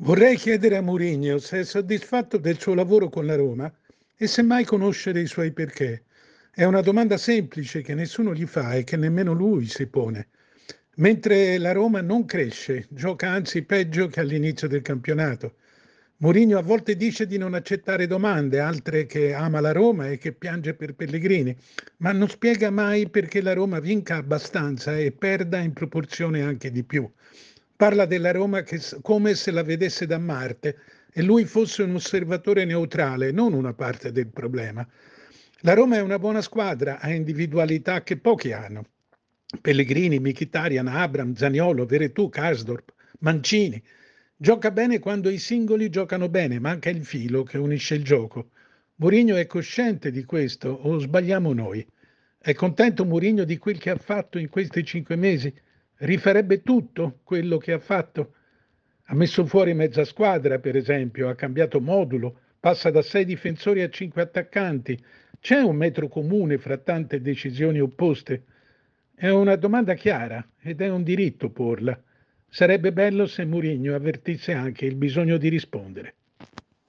Vorrei chiedere a Mourinho se è soddisfatto del suo lavoro con la Roma e se mai conoscere i suoi perché. È una domanda semplice che nessuno gli fa e che nemmeno lui si pone. Mentre la Roma non cresce, gioca anzi peggio che all'inizio del campionato. Mourinho a volte dice di non accettare domande, altre che ama la Roma e che piange per Pellegrini, ma non spiega mai perché la Roma vinca abbastanza e perda in proporzione anche di più. Parla della Roma che, come se la vedesse da Marte e lui fosse un osservatore neutrale, non una parte del problema. La Roma è una buona squadra, ha individualità che pochi hanno. Pellegrini, Mkhitaryan, Abram, Zaniolo, Veretù, Karsdorp, Mancini. Gioca bene quando i singoli giocano bene, manca il filo che unisce il gioco. Mourinho è cosciente di questo o sbagliamo noi? È contento Mourinho di quel che ha fatto in questi cinque mesi? Rifarebbe tutto quello che ha fatto. Ha messo fuori mezza squadra, per esempio, ha cambiato modulo, passa da sei difensori a cinque attaccanti. C'è un metro comune fra tante decisioni opposte? È una domanda chiara ed è un diritto porla. Sarebbe bello se Mourinho avvertisse anche il bisogno di rispondere.